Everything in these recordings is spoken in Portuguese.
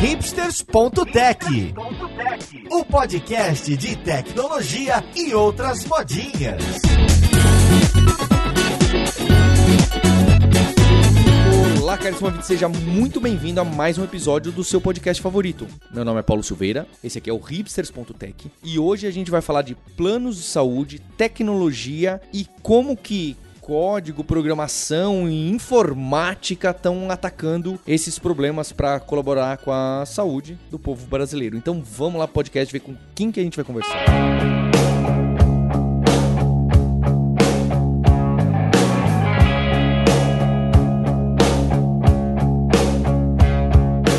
hipsters.tech, o podcast de tecnologia e outras modinhas. Olá, caríssimo ouvinte, seja muito bem-vindo a mais um episódio do seu podcast favorito. Meu nome é Paulo Silveira, esse aqui é o hipsters.tech e hoje a gente vai falar de planos de saúde, tecnologia e como que código, programação e informática estão atacando esses problemas para colaborar com a saúde do povo brasileiro. Então vamos lá podcast ver com quem que a gente vai conversar.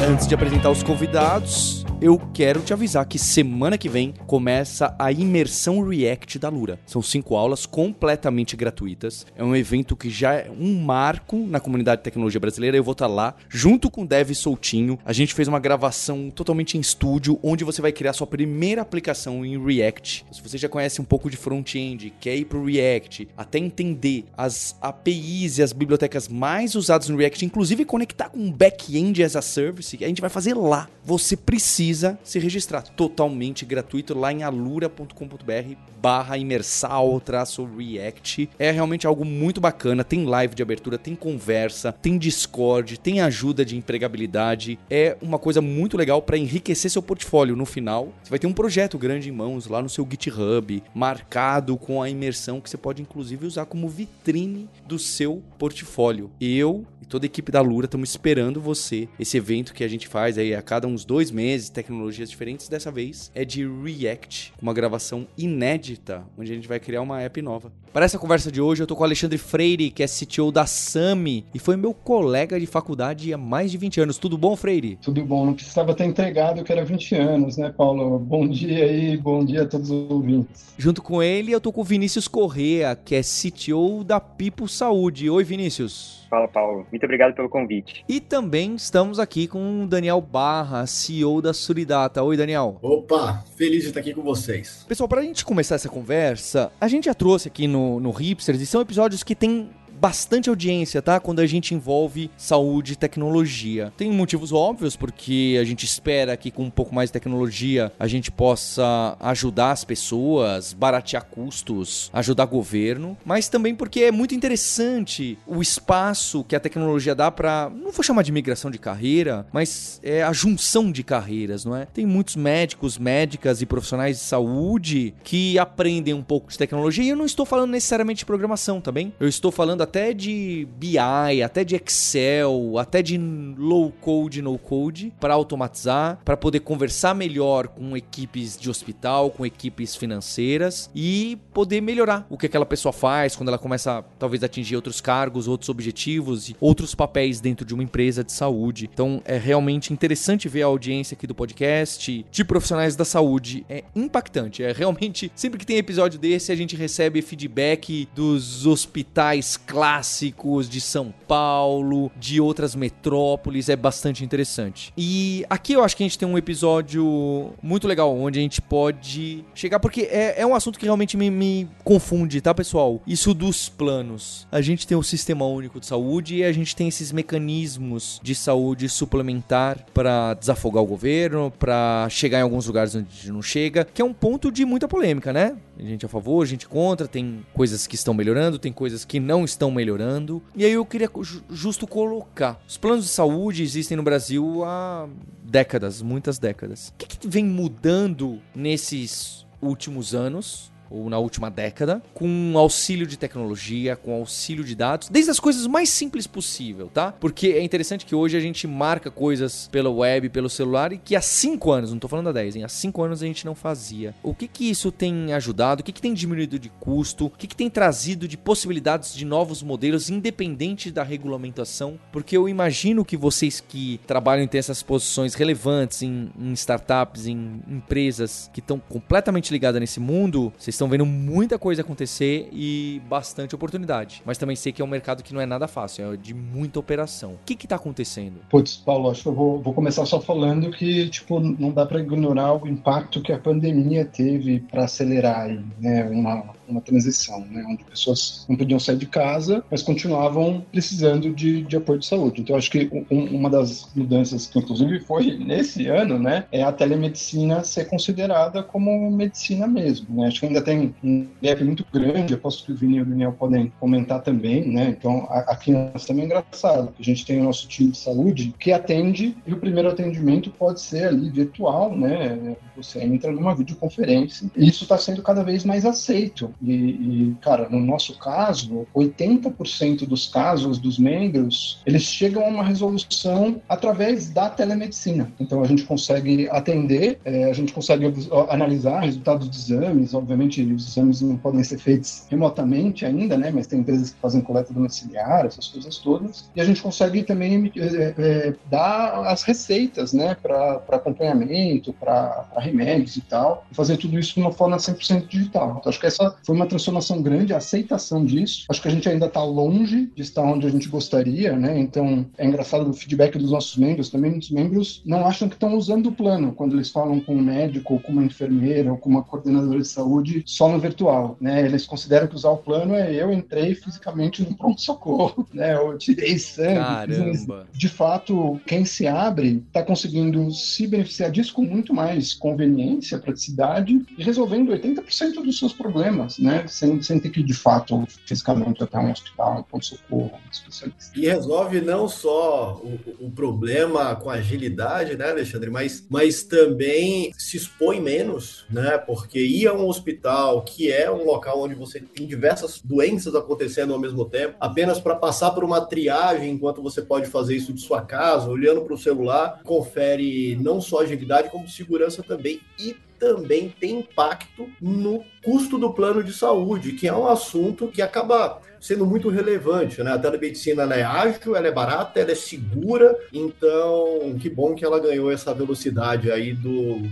Antes de apresentar os convidados, eu quero te avisar que semana que vem começa a imersão React da Lura. São cinco aulas completamente gratuitas. É um evento que já é um marco na comunidade de tecnologia brasileira. Eu vou estar lá junto com o Dev Soltinho. A gente fez uma gravação totalmente em estúdio, onde você vai criar sua primeira aplicação em React. Se você já conhece um pouco de front-end, quer ir para o React, até entender as APIs e as bibliotecas mais usadas no React, inclusive conectar com um back-end as a service, a gente vai fazer lá. Você precisa precisa se registrar totalmente gratuito lá em alura.com.br barra imersal react. É realmente algo muito bacana. Tem live de abertura, tem conversa, tem Discord, tem ajuda de empregabilidade. É uma coisa muito legal para enriquecer seu portfólio no final. Você vai ter um projeto grande em mãos lá no seu GitHub, marcado com a imersão que você pode inclusive usar como vitrine do seu portfólio. Eu e toda a equipe da Lura estamos esperando você. Esse evento que a gente faz aí a cada uns dois meses, tecnologias diferentes, dessa vez é de React, uma gravação inédita, onde a gente vai criar uma app nova. Para essa conversa de hoje, eu tô com o Alexandre Freire, que é CTO da Sami e foi meu colega de faculdade há mais de 20 anos. Tudo bom, Freire? Tudo bom, não precisava ter entregado que era 20 anos, né, Paulo? Bom dia aí, bom dia a todos os ouvintes. Junto com ele, eu tô com o Vinícius Correa, que é CTO da Pipo Saúde. Oi, Vinícius. Fala, Paulo. Muito obrigado pelo convite. E também estamos aqui com o Daniel Barra, CEO da Suridata. Oi, Daniel. Opa, feliz de estar aqui com vocês. Pessoal, para a gente começar essa conversa, a gente já trouxe aqui no, no Hipsters e são episódios que tem bastante audiência, tá? Quando a gente envolve saúde e tecnologia. Tem motivos óbvios, porque a gente espera que com um pouco mais de tecnologia a gente possa ajudar as pessoas, baratear custos, ajudar governo, mas também porque é muito interessante o espaço que a tecnologia dá para, não vou chamar de migração de carreira, mas é a junção de carreiras, não é? Tem muitos médicos, médicas e profissionais de saúde que aprendem um pouco de tecnologia e eu não estou falando necessariamente de programação, tá bem? Eu estou falando até de BI, até de Excel, até de low code, no code, para automatizar, para poder conversar melhor com equipes de hospital, com equipes financeiras e poder melhorar o que aquela pessoa faz quando ela começa talvez a atingir outros cargos, outros objetivos e outros papéis dentro de uma empresa de saúde. Então é realmente interessante ver a audiência aqui do podcast de profissionais da saúde. É impactante, é realmente sempre que tem episódio desse a gente recebe feedback dos hospitais clássicos clássicos de São Paulo, de outras metrópoles, é bastante interessante. E aqui eu acho que a gente tem um episódio muito legal, onde a gente pode chegar, porque é, é um assunto que realmente me, me confunde, tá, pessoal? Isso dos planos. A gente tem o Sistema Único de Saúde e a gente tem esses mecanismos de saúde suplementar para desafogar o governo, para chegar em alguns lugares onde não chega, que é um ponto de muita polêmica, né? Gente é a favor, gente é contra, tem coisas que estão melhorando, tem coisas que não estão melhorando. E aí eu queria justo colocar: os planos de saúde existem no Brasil há décadas, muitas décadas. O que, que vem mudando nesses últimos anos? Ou na última década, com auxílio de tecnologia, com auxílio de dados, desde as coisas mais simples possível, tá? Porque é interessante que hoje a gente marca coisas pela web, pelo celular, e que há 5 anos, não tô falando há 10, hein? Há 5 anos a gente não fazia. O que que isso tem ajudado? O que que tem diminuído de custo? O que que tem trazido de possibilidades de novos modelos, independente da regulamentação? Porque eu imagino que vocês que trabalham em ter essas posições relevantes em, em startups, em empresas que estão completamente ligadas nesse mundo, vocês estão vendo muita coisa acontecer e bastante oportunidade. Mas também sei que é um mercado que não é nada fácil, é de muita operação. O que que tá acontecendo? Putz, Paulo, acho que eu vou, vou começar só falando que, tipo, não dá para ignorar o impacto que a pandemia teve para acelerar né? Uma, uma transição, né, onde pessoas não podiam sair de casa, mas continuavam precisando de, de apoio de saúde. Então, acho que um, uma das mudanças que, inclusive, foi nesse ano, né, é a telemedicina ser considerada como medicina mesmo. Né? Acho que ainda tem um gap muito grande, eu posso que o Vini e o Daniel podem comentar também, né? Então, aqui nós também é engraçado, que a gente tem o nosso time de saúde que atende, e o primeiro atendimento pode ser ali virtual, né? Você entra numa videoconferência, isso está sendo cada vez mais aceito. E, e, cara, no nosso caso, 80% dos casos dos membros, eles chegam a uma resolução através da telemedicina. Então, a gente consegue atender, é, a gente consegue analisar resultados de exames, obviamente os exames não podem ser feitos remotamente ainda, né? Mas tem empresas que fazem coleta domiciliar, essas coisas todas. E a gente consegue também é, é, dar as receitas, né? Para acompanhamento, para remédios e tal, e fazer tudo isso de uma forma 100% digital. Então, acho que essa foi uma transformação grande, a aceitação disso. Acho que a gente ainda está longe de estar onde a gente gostaria, né? Então, é engraçado o feedback dos nossos membros também. Muitos membros não acham que estão usando o plano quando eles falam com um médico, ou com uma enfermeira, ou com uma coordenadora de saúde só no virtual, né? Eles consideram que usar o plano é eu entrei fisicamente no pronto-socorro, né? Eu tirei sangue. Caramba! De fato, quem se abre está conseguindo se beneficiar disso com muito mais conveniência, praticidade e resolvendo 80% dos seus problemas, né? Sem, sem ter que, de fato, fisicamente até um hospital, um pronto-socorro, um especialista. E resolve não só o, o, problema com agilidade, né, Alexandre, mas, mas também se expõe menos, né? Porque ir a um hospital, que é um local onde você tem diversas doenças acontecendo ao mesmo tempo, apenas para passar por uma triagem enquanto você pode fazer isso de sua casa, olhando para o celular, confere não só agilidade, como segurança também. E também tem impacto no custo do plano de saúde, que é um assunto que acaba sendo muito relevante, né? A telemedicina ela é ágil, ela é barata, ela é segura, então que bom que ela ganhou essa velocidade aí do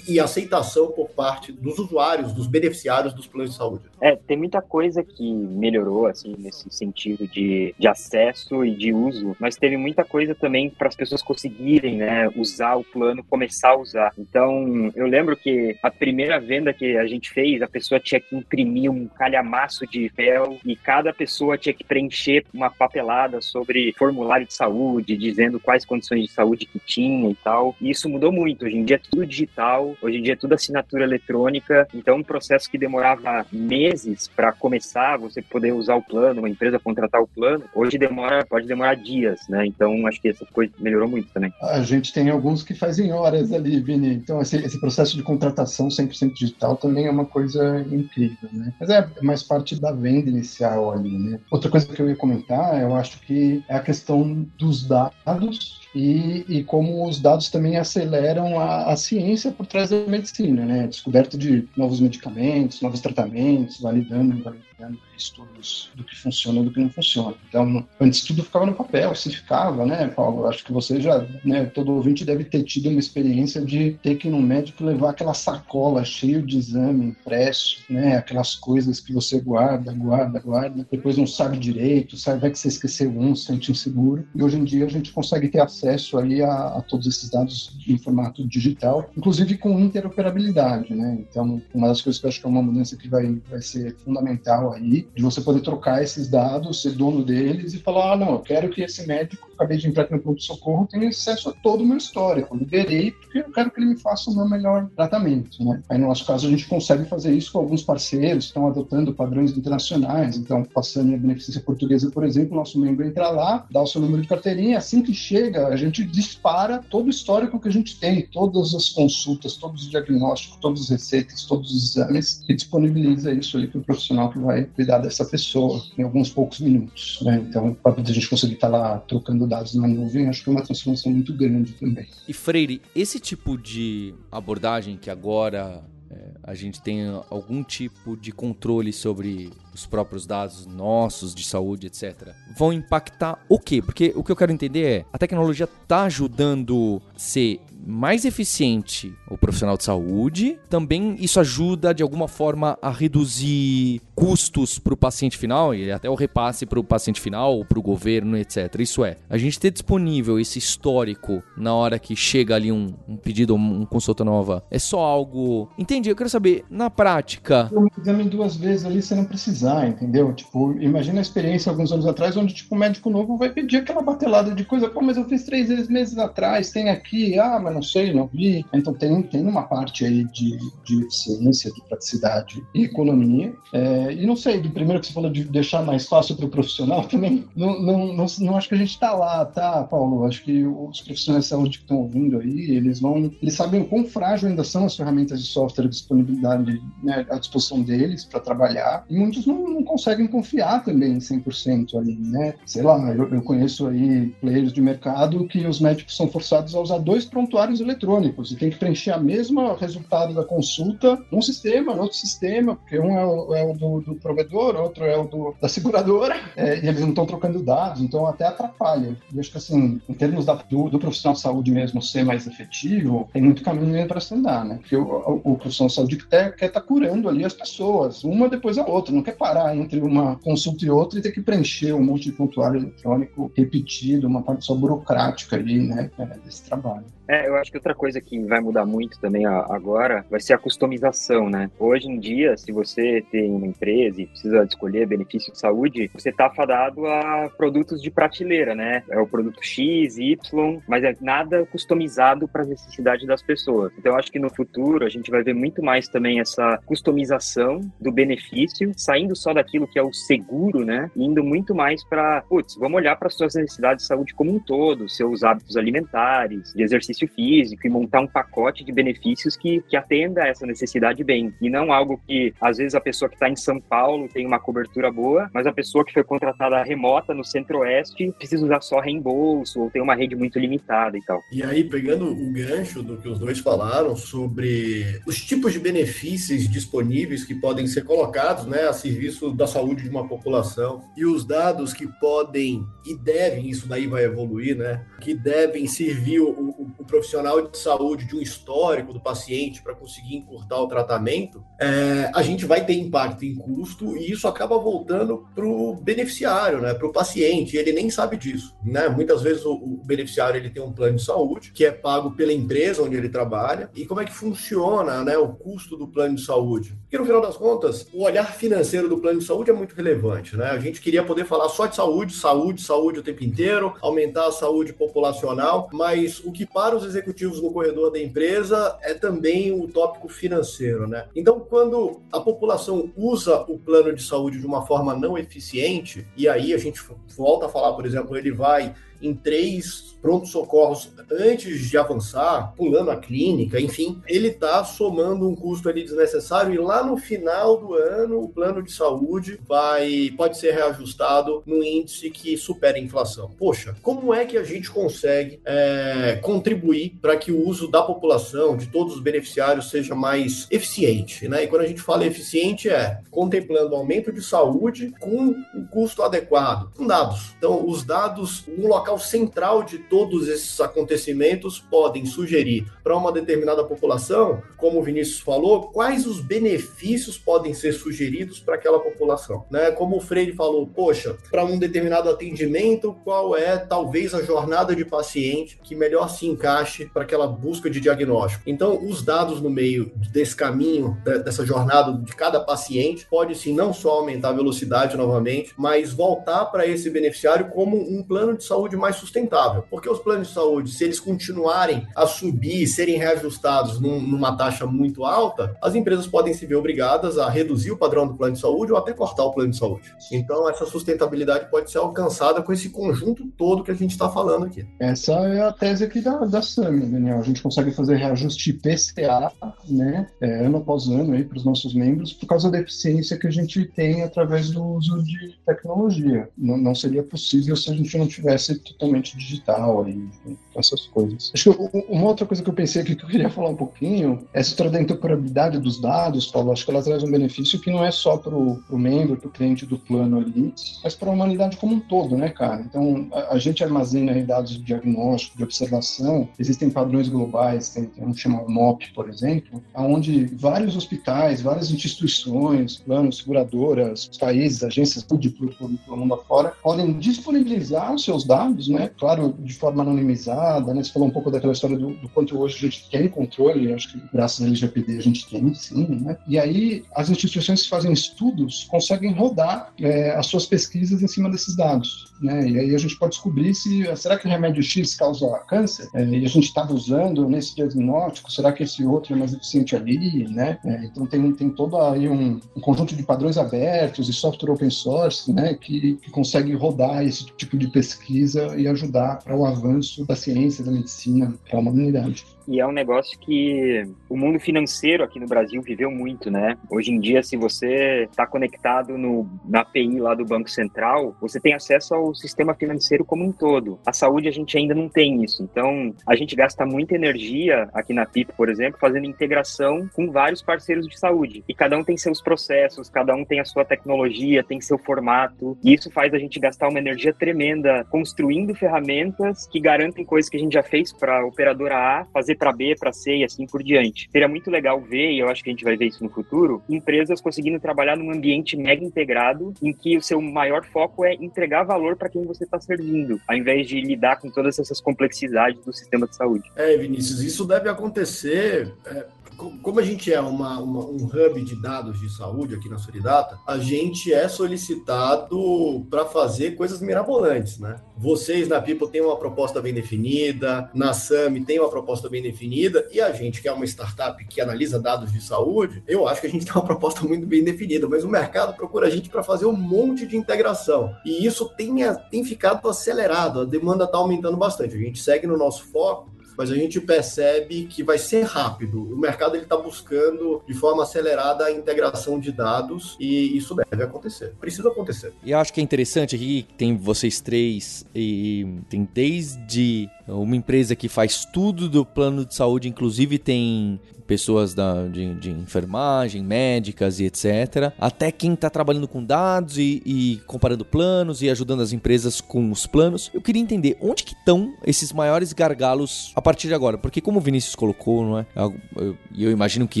e, aceitação por parte dos usuários, dos beneficiários dos planos de saúde. É, tem muita coisa que melhorou, assim, nesse sentido de, de acesso e de uso, mas teve muita coisa também para as pessoas conseguirem, né, usar o plano, começar a usar. Então, eu lembro que a primeira venda que a gente fez, a pessoa tinha que imprimir um calhamaço de papel e cada pessoa tinha que preencher uma papelada sobre formulário de saúde, dizendo quais condições de saúde que tinha e tal. E isso mudou muito. Hoje em dia é tudo digital, hoje em dia é tudo assinatura eletrônica, então um processo que demorava meses para começar, você poder usar o plano, uma empresa contratar o plano, hoje demora, pode demorar dias, né? Então acho que essa coisa melhorou muito também. A gente tem alguns que fazem horas ali, Vini. Então esse, esse processo de contratação 100% digital também é uma coisa incrível, né? Mas é mais parte da venda inicial ali, né? Outra coisa que eu ia comentar, eu acho que é a questão dos dados e, e, como os dados também aceleram a, a, ciência por trás da medicina, né? Descoberta de novos medicamentos, novos tratamentos, validando, validando estudos do que funciona e do que não funciona. Então, antes tudo ficava no papel, se ficava, né, Paulo? Acho que você já, né, todo ouvinte deve ter tido uma experiência de ter que ir no médico levar aquela sacola cheia de exame impresso, né, aquelas coisas que você guarda, guarda, guarda, depois não sabe direito, sabe, vai que você esqueceu um, se sente inseguro. E hoje em dia a gente consegue ter acesso aí a, a todos esses dados em formato digital, inclusive com interoperabilidade, né? Então, uma das coisas que eu acho que é uma mudança que vai, vai ser fundamental aí de você poder trocar esses dados, ser dono deles e falar, ah, não, eu quero que esse médico, acabei de entrar aqui no pronto-socorro, tenha acesso a todo o meu histórico, eu liberei porque eu quero que ele me faça o meu melhor tratamento, né? Aí no nosso caso a gente consegue fazer isso com alguns parceiros que estão adotando padrões internacionais, então passando a beneficência portuguesa, por exemplo, nosso membro entra lá, dá o seu número de carteirinha, assim que chega, a gente dispara todo o histórico que a gente tem, todas as consultas, todos os diagnósticos, todas as receitas, todos os exames, e disponibiliza isso ali para o profissional que vai cuidar dessa pessoa em alguns poucos minutos. Né? Então, para a gente conseguir estar tá lá trocando dados na nuvem, acho que é uma transformação muito grande também. E Freire, esse tipo de abordagem que agora é, a gente tem algum tipo de controle sobre os próprios dados nossos de saúde, etc., vão impactar o quê? Porque o que eu quero entender é, a tecnologia está ajudando ser mais eficiente o profissional de saúde, também isso ajuda de alguma forma a reduzir custos para o paciente final e até o repasse para o paciente final, para o governo, etc. Isso é, a gente ter disponível esse histórico na hora que chega ali um, um pedido, um, consulta nova, é só algo. Entendi, eu quero saber, na prática. Um exame duas vezes ali você não precisar, entendeu? Tipo, imagina a experiência alguns anos atrás, onde tipo, o médico novo vai pedir aquela batelada de coisa, pô, mas eu fiz três meses atrás, tem aqui, ah, mas não sei, não vi. Então tem, tem uma parte aí de, de eficiência, de praticidade e economia. É, e não sei, do primeiro que você falou de deixar mais fácil para o profissional, também não, não, não, não, acho que a gente está lá, tá, Paulo? Acho que os profissionais de saúde que estão ouvindo aí, eles vão, eles sabem o quão frágil ainda são as ferramentas de software disponibilidade né, à disposição deles para trabalhar, e muitos não, não, conseguem confiar também 100% ali, né? Sei lá, eu, eu conheço aí players de mercado que os médicos são forçados a usar dois prontuários eletrônicos e tem que preencher a mesma resultado da consulta num sistema, no outro sistema, porque um é o, é o do, do, provedor, outro é o do, da seguradora, é, e eles não estão trocando dados, então até atrapalha. E acho que assim, em termos da, do, do, profissional de saúde mesmo ser mais efetivo, tem muito caminho para se andar, né? Porque o, o, o profissional de saúde quer estar tá curando ali as pessoas, uma depois a outra, não quer parar entre uma consulta e outra e ter que preencher um monte de prontuário eletrônico repetido, uma parte só burocrática ali, né, desse trabalho. É, eu acho que outra coisa que vai mudar muito também agora vai ser a customização, né? Hoje em dia, se você tem uma empresa e precisa escolher benefício de saúde, você está fadado a produtos de prateleira, né? É o produto X, Y, mas é nada customizado para as necessidades das pessoas. Então, eu acho que no futuro a gente vai ver muito mais também essa customização do benefício, saindo só daquilo que é o seguro, né? Indo muito mais para, putz, vamos olhar para as suas necessidades de saúde como um todo, seus hábitos alimentares, de exercício exercício físico e montar um pacote de benefícios que, que atenda a essa necessidade bem. E não algo que, às vezes, a pessoa que está em São Paulo tem uma cobertura boa, mas a pessoa que foi contratada remota no Centro-Oeste precisa usar só reembolso ou tem uma rede muito limitada e tal. E aí, pegando o gancho do que os dois falaram sobre os tipos de benefícios disponíveis que podem ser colocados né, a serviço da saúde de uma população e os dados que podem e devem, isso daí vai evoluir, né, que devem servir o, profissional de saúde de um histórico do paciente para conseguir encurtar o tratamento, é, a gente vai ter impacto em custo e isso acaba voltando para o beneficiário, né, para o paciente. Ele nem sabe disso. Né? Muitas vezes o, o, beneficiário ele tem um plano de saúde que é pago pela empresa onde ele trabalha. E como é que funciona né, o custo do plano de saúde? Porque no final das contas, o olhar financeiro do plano de saúde é muito relevante. Né? A gente queria poder falar só de saúde, saúde, saúde o tempo inteiro, aumentar a saúde populacional, mas o que para os executivos no corredor da empresa é também o tópico financeiro, né? Então, quando a população usa o plano de saúde de uma forma não eficiente, e aí a gente volta a falar, por exemplo, ele vai em três pronto-socorros antes de avançar, pulando a clínica, enfim, ele está somando um custo ali desnecessário e lá no final do ano o plano de saúde vai pode ser reajustado no índice que supera a inflação. Poxa, como é que a gente consegue é, contribuir para que o uso da população, de todos os beneficiários, seja mais eficiente? Né? E quando a gente fala eficiente, é contemplando aumento de saúde com um custo adequado, com dados. Então, os dados no local central de todo todos esses acontecimentos podem sugerir para uma determinada população, como o Vinícius falou, quais os benefícios podem ser sugeridos para aquela população. Né? Como o Freire falou, poxa, para um determinado atendimento, qual é talvez a jornada de paciente que melhor se encaixe para aquela busca de diagnóstico. Então, os dados no meio desse caminho, dessa jornada de cada paciente, pode sim não só aumentar a velocidade novamente, mas voltar para esse beneficiário como um plano de saúde mais sustentável. Porque porque os planos de saúde, se eles continuarem a subir, serem reajustados num, numa taxa muito alta, as empresas podem se ver obrigadas a reduzir o padrão do plano de saúde ou até cortar o plano de saúde. Então, essa sustentabilidade pode ser alcançada com esse conjunto todo que a gente está falando aqui. Essa é a tese aqui da, da SAMI, Daniel. A gente consegue fazer reajuste PCA, né, é, ano após ano, aí para os nossos membros, por causa da eficiência que a gente tem através do uso de tecnologia. Não, não seria possível se a gente não tivesse totalmente digital e essas coisas. Acho que uma outra coisa que eu pensei aqui que eu queria falar um pouquinho, essa história da interoperabilidade dos dados, Paulo, acho que ela traz um benefício que não é só para o membro, para o cliente do plano ali, mas para a humanidade como um todo, né, cara? Então, a, a gente armazena dados de diagnóstico, de observação, existem padrões globais, tem, tem um chamado MOP, por exemplo, onde vários hospitais, várias instituições, planos, seguradoras, países, agências públicas pelo mundo afora, podem disponibilizar os seus dados, né? Claro, de forma anonimizada, né? Você falou um pouco daquela história do, do quanto hoje a gente tem controle, acho que graças ao LGPD a gente tem, sim, né? E aí as instituições que fazem estudos conseguem rodar é, as suas pesquisas em cima desses dados, né? E aí a gente pode descobrir se será que o remédio X causa câncer é, e a gente estava usando nesse diagnóstico, será que esse outro é mais eficiente ali, né? É, então tem, tem todo aí um, um, conjunto de padrões abertos e software open source, né? Que, que consegue rodar esse tipo de pesquisa e ajudar para o avanço da ciência, da medicina para a humanidade e é um negócio que o mundo financeiro aqui no Brasil viveu muito, né? Hoje em dia, se você está conectado no, na API lá do Banco Central, você tem acesso ao sistema financeiro como um todo. A saúde a gente ainda não tem isso, então a gente gasta muita energia aqui na PIP, por exemplo, fazendo integração com vários parceiros de saúde. E cada um tem seus processos, cada um tem a sua tecnologia, tem seu formato, e isso faz a gente gastar uma energia tremenda construindo ferramentas que garantem coisas que a gente já fez para a operadora A fazer para B, para C e assim por diante. Seria muito legal ver, e eu acho que a gente vai ver isso no futuro, empresas conseguindo trabalhar num ambiente mega integrado em que o seu maior foco é entregar valor para quem você está servindo, ao invés de lidar com todas essas complexidades do sistema de saúde. É, Vinícius, isso deve acontecer é, como a gente é uma, uma, um hub de dados de saúde aqui na Solidata, a gente é solicitado para fazer coisas mirabolantes, né? Vocês na People têm uma proposta bem definida, na SAMI tem uma proposta bem definida, e a gente, que é uma startup que analisa dados de saúde, eu acho que a gente tem uma proposta muito bem definida, mas o mercado procura a gente para fazer um monte de integração. E isso tem, tem ficado acelerado, a demanda está aumentando bastante. A gente segue no nosso foco, mas a gente percebe que vai ser rápido. O mercado está buscando de forma acelerada a integração de dados e isso deve acontecer. Precisa acontecer. E eu acho que é interessante aqui, tem vocês três e tem desde uma empresa que faz tudo do plano de saúde, inclusive tem pessoas da, de, de, enfermagem, médicas e etc. Até quem está trabalhando com dados e, e, comparando planos e ajudando as empresas com os planos. Eu queria entender onde que estão esses maiores gargalos a partir de agora, porque como o Vinícius colocou, não é? Eu, eu, eu imagino que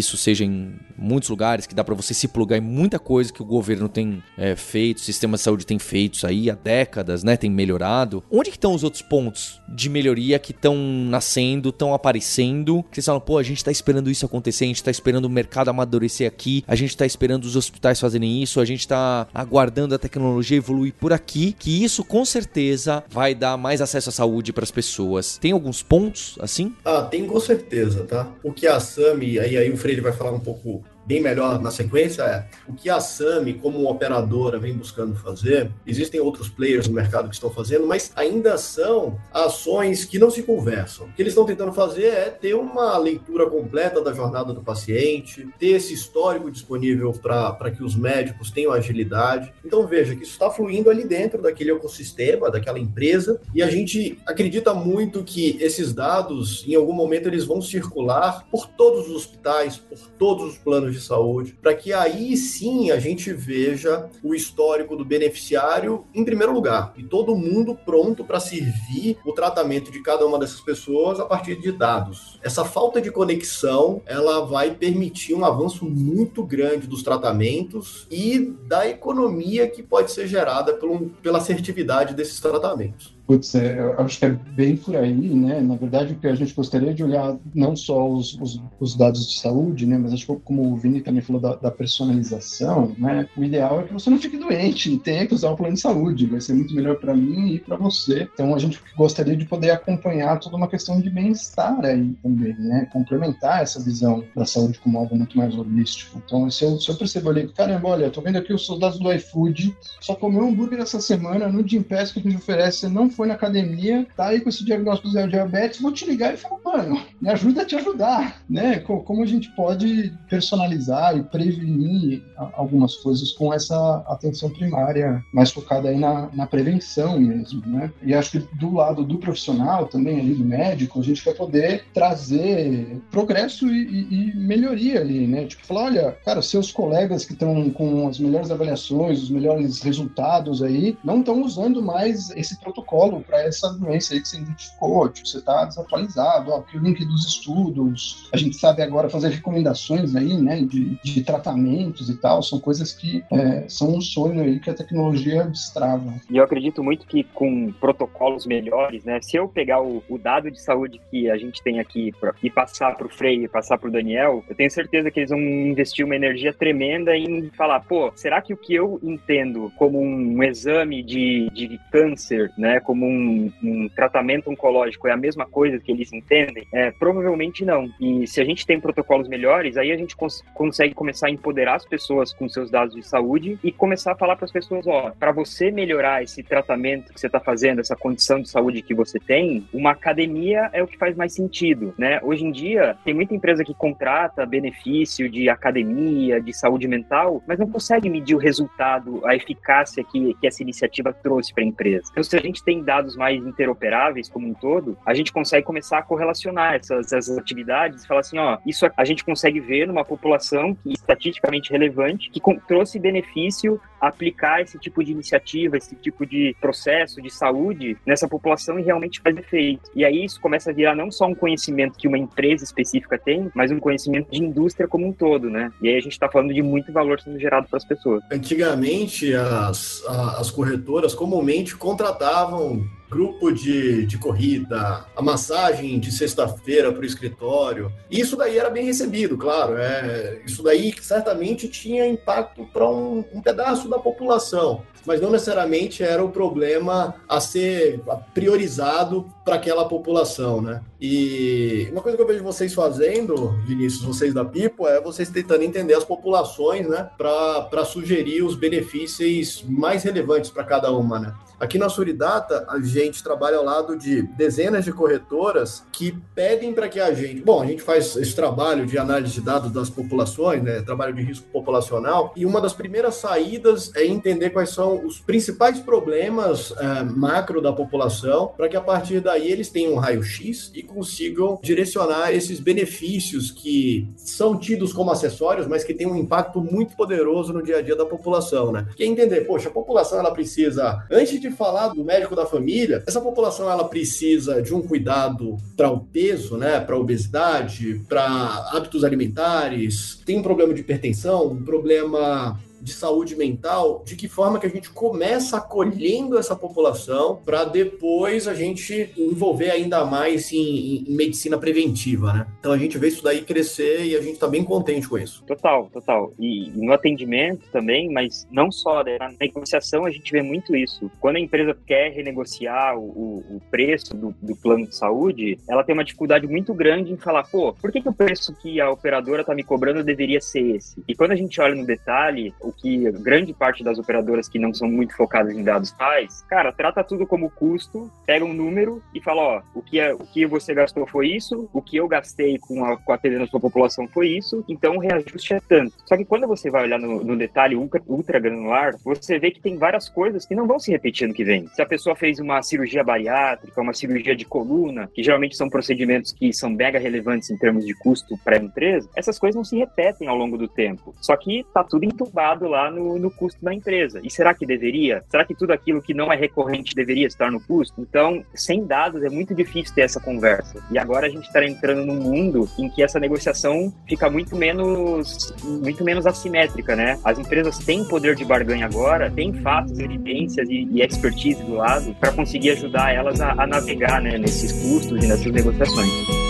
isso seja em muitos lugares, que dá para você se plugar em muita coisa que o governo tem é, feito, o sistema de saúde tem feito aí há décadas, né? Tem melhorado. Onde que estão os outros pontos de melhoria que estão nascendo, estão aparecendo? Que vocês falam, pô, a gente está esperando isso acontecer, a gente está esperando o mercado amadurecer aqui, a gente está esperando os hospitais fazerem isso, a gente está aguardando a tecnologia evoluir por aqui, que isso com certeza vai dar mais acesso à saúde para as pessoas. Tem alguns pontos assim? Ah, tem com certeza, tá? O que a Sami, aí, aí o Freire vai falar um pouco bem melhor na sequência é o que a Sami, como operadora, vem buscando fazer. Existem outros players no mercado que estão fazendo, mas ainda são ações que não se conversam. O que eles estão tentando fazer é ter uma leitura completa da jornada do paciente, ter esse histórico disponível para que os médicos tenham agilidade. Então veja que isso está fluindo ali dentro daquele ecossistema, daquela empresa, e a gente acredita muito que esses dados, em algum momento, eles vão circular por todos os hospitais, por todos os planos de saúde, para que aí sim a gente veja o histórico do beneficiário em primeiro lugar e todo mundo pronto para servir o tratamento de cada uma dessas pessoas a partir de dados. Essa falta de conexão, ela vai permitir um avanço muito grande dos tratamentos e da economia que pode ser gerada pelo, pela assertividade desses tratamentos. Putz, é, eu acho que é bem por aí, né? Na verdade, o que a gente gostaria de olhar não só os, os, os dados de saúde, né? Mas acho que como o Vini também falou da, da, personalização, né? O ideal é que você não fique doente e tenha que usar o plano de saúde. Vai ser muito melhor para mim e para você. Então, a gente gostaria de poder acompanhar toda uma questão de bem-estar aí também, né? Complementar essa visão da saúde como algo muito mais holístico. Então, se eu, se eu percebo ali, caramba, olha, tô vendo aqui os soldados do iFood, só comeu hambúrguer essa semana, no Gympass que a gente oferece, não foi na academia, tá aí com esse diagnóstico do diabetes, vou te ligar e falar, mano, me ajuda a te ajudar, né? Como a gente pode personalizar e prevenir algumas coisas com essa atenção primária mais focada aí na, na prevenção mesmo, né? E acho que do lado do profissional também ali do médico, a gente vai poder trazer progresso e, e, e melhoria ali, né? Tipo, falar, olha, cara, seus colegas que estão com as melhores avaliações, os melhores resultados aí, não estão usando mais esse protocolo para essa doença aí que você identificou, tipo, você está desatualizado, ó, que o link dos estudos, a gente sabe agora fazer recomendações aí, né, de, de tratamentos e tal, são coisas que é, são um sonho aí que a tecnologia destrava. E eu acredito muito que com protocolos melhores, né, se eu pegar o, o dado de saúde que a gente tem aqui pra, e passar para o Frei, passar para o Daniel, eu tenho certeza que eles vão investir uma energia tremenda em falar, pô, será que o que eu entendo como um exame de, de câncer, né, como um, um tratamento oncológico é a mesma coisa que eles entendem? É, provavelmente não. E se a gente tem protocolos melhores, aí a gente cons consegue começar a empoderar as pessoas com seus dados de saúde e começar a falar para as pessoas, ó, para você melhorar esse tratamento que você está fazendo, essa condição de saúde que você tem, uma academia é o que faz mais sentido, né? Hoje em dia tem muita empresa que contrata benefício de academia, de saúde mental, mas não consegue medir o resultado, a eficácia que, que essa iniciativa trouxe para a empresa. Então, se a gente tem dados mais interoperáveis como um todo, a gente consegue começar a correlacionar essas, essas atividades e falar assim, ó, isso a gente consegue ver numa população que estatisticamente relevante, que trouxe benefício aplicar esse tipo de iniciativa, esse tipo de processo de saúde nessa população e realmente faz efeito. E aí isso começa a virar não só um conhecimento que uma empresa específica tem, mas um conhecimento de indústria como um todo, né? E aí a gente está falando de muito valor sendo gerado para as pessoas. Antigamente, as, as corretoras comumente contratavam então, grupo de, de corrida, a massagem de sexta-feira para o escritório. Isso daí era bem recebido, claro. É, isso daí certamente tinha impacto para um, um pedaço da população mas não necessariamente era o problema a ser priorizado para aquela população, né? E uma coisa que eu vejo vocês fazendo, Vinícius, vocês da Pipo, é vocês tentando entender as populações, né? Para sugerir os benefícios mais relevantes para cada uma, né? Aqui na Suridata, a gente trabalha ao lado de dezenas de corretoras que pedem para que a gente. Bom, a gente faz esse trabalho de análise de dados das populações, né? Trabalho de risco populacional, e uma das primeiras saídas é entender quais são os principais problemas é, macro da população, para que a partir daí eles tenham um raio-x e consigam direcionar esses benefícios que são tidos como acessórios, mas que têm um impacto muito poderoso no dia a dia da população, né? Que é entender, poxa, a população ela precisa, antes de falar do médico da família, essa população ela precisa de um cuidado para o peso, né, para obesidade, para hábitos alimentares, tem um problema de hipertensão, um problema de saúde mental, de que forma que a gente começa acolhendo essa população para depois a gente envolver ainda mais em, em, medicina preventiva, né? Então a gente vê isso daí crescer e a gente está bem contente com isso. Total, total. E, no atendimento também, mas não só, né? na negociação a gente vê muito isso. Quando a empresa quer renegociar o, o preço do, do, plano de saúde, ela tem uma dificuldade muito grande em falar, pô, por que, que o preço que a operadora está me cobrando deveria ser esse? E quando a gente olha no detalhe, o que grande parte das operadoras que não são muito focadas em dados faz, cara, trata tudo como custo, pega um número e fala, ó, o que, é, o que você gastou foi isso, o que eu gastei com a, com a atendendo a sua população foi isso, então o reajuste é tanto. Só que quando você vai olhar no, no detalhe ultra, ultra granular, você vê que tem várias coisas que não vão se repetir no que vem. Se a pessoa fez uma cirurgia bariátrica, uma cirurgia de coluna, que geralmente são procedimentos que são mega relevantes em termos de custo para a empresa, essas coisas não se repetem ao longo do tempo. Só que tá tudo entubado lá no, no custo da empresa. E será que deveria? Será que tudo aquilo que não é recorrente deveria estar no custo? Então, sem dados é muito difícil ter essa conversa. E agora a gente está entrando num mundo em que essa negociação fica muito menos, muito menos assimétrica, né? As empresas têm poder de barganha agora, têm fatos, evidências e, e expertise do lado para conseguir ajudar elas a, a navegar né, nesses custos e nessas negociações.